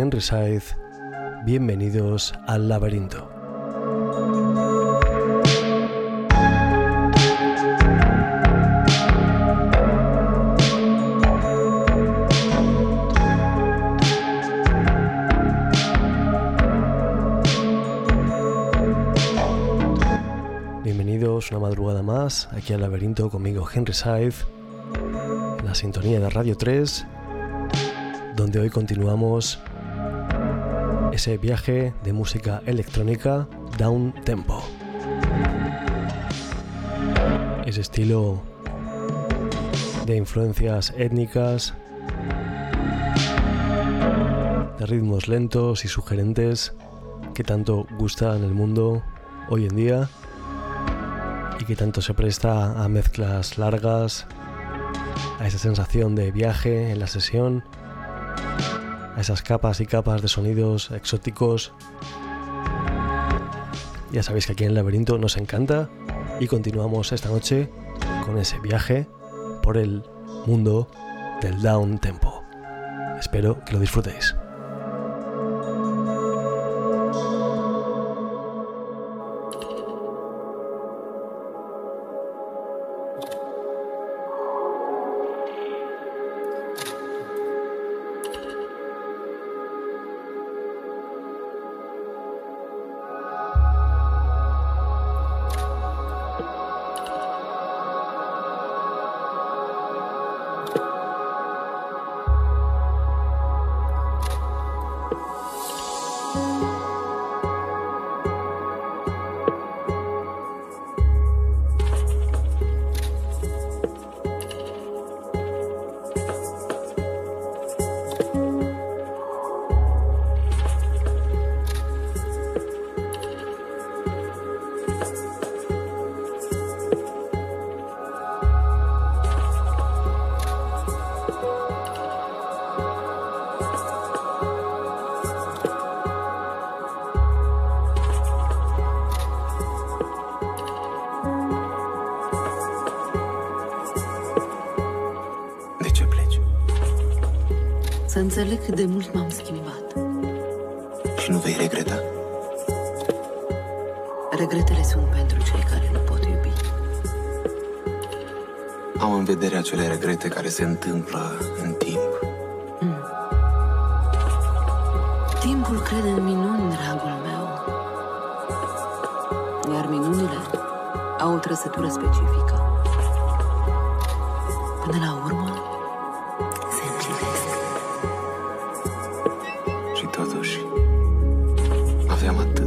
Henry Saiz. Bienvenidos al laberinto. Bienvenidos una madrugada más aquí al laberinto conmigo Henry Saiz, en la sintonía de Radio 3 donde hoy continuamos ese viaje de música electrónica down tempo. Ese estilo de influencias étnicas, de ritmos lentos y sugerentes que tanto gusta en el mundo hoy en día y que tanto se presta a mezclas largas, a esa sensación de viaje en la sesión esas capas y capas de sonidos exóticos. Ya sabéis que aquí en el laberinto nos encanta y continuamos esta noche con ese viaje por el mundo del down tempo. Espero que lo disfrutéis. Afiyet olsun.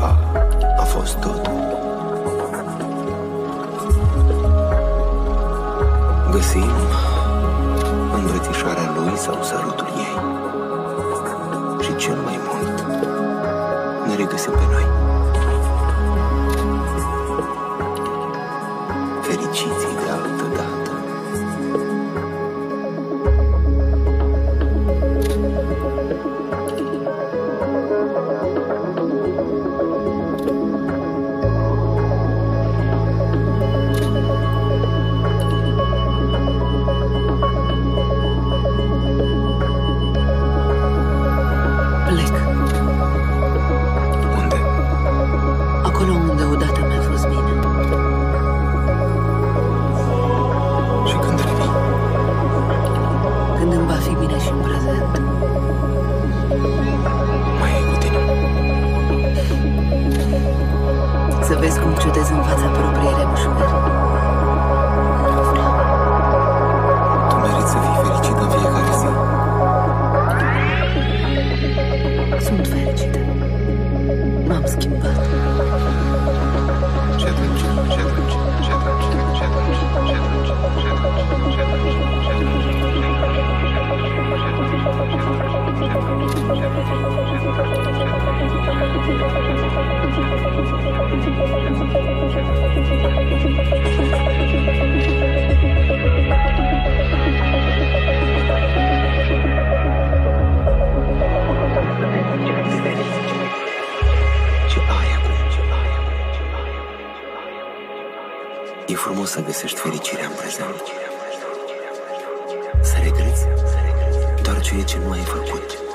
a, a fost totul. Găsim îmbrățișarea lui sau sărutul ei. Și cel mai mult ne regăsim pe noi. ce ai acum. E frumos să găsești fericirea în prezent. Să regreți doar ceea ce nu ai făcut.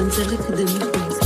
Angélique 2015.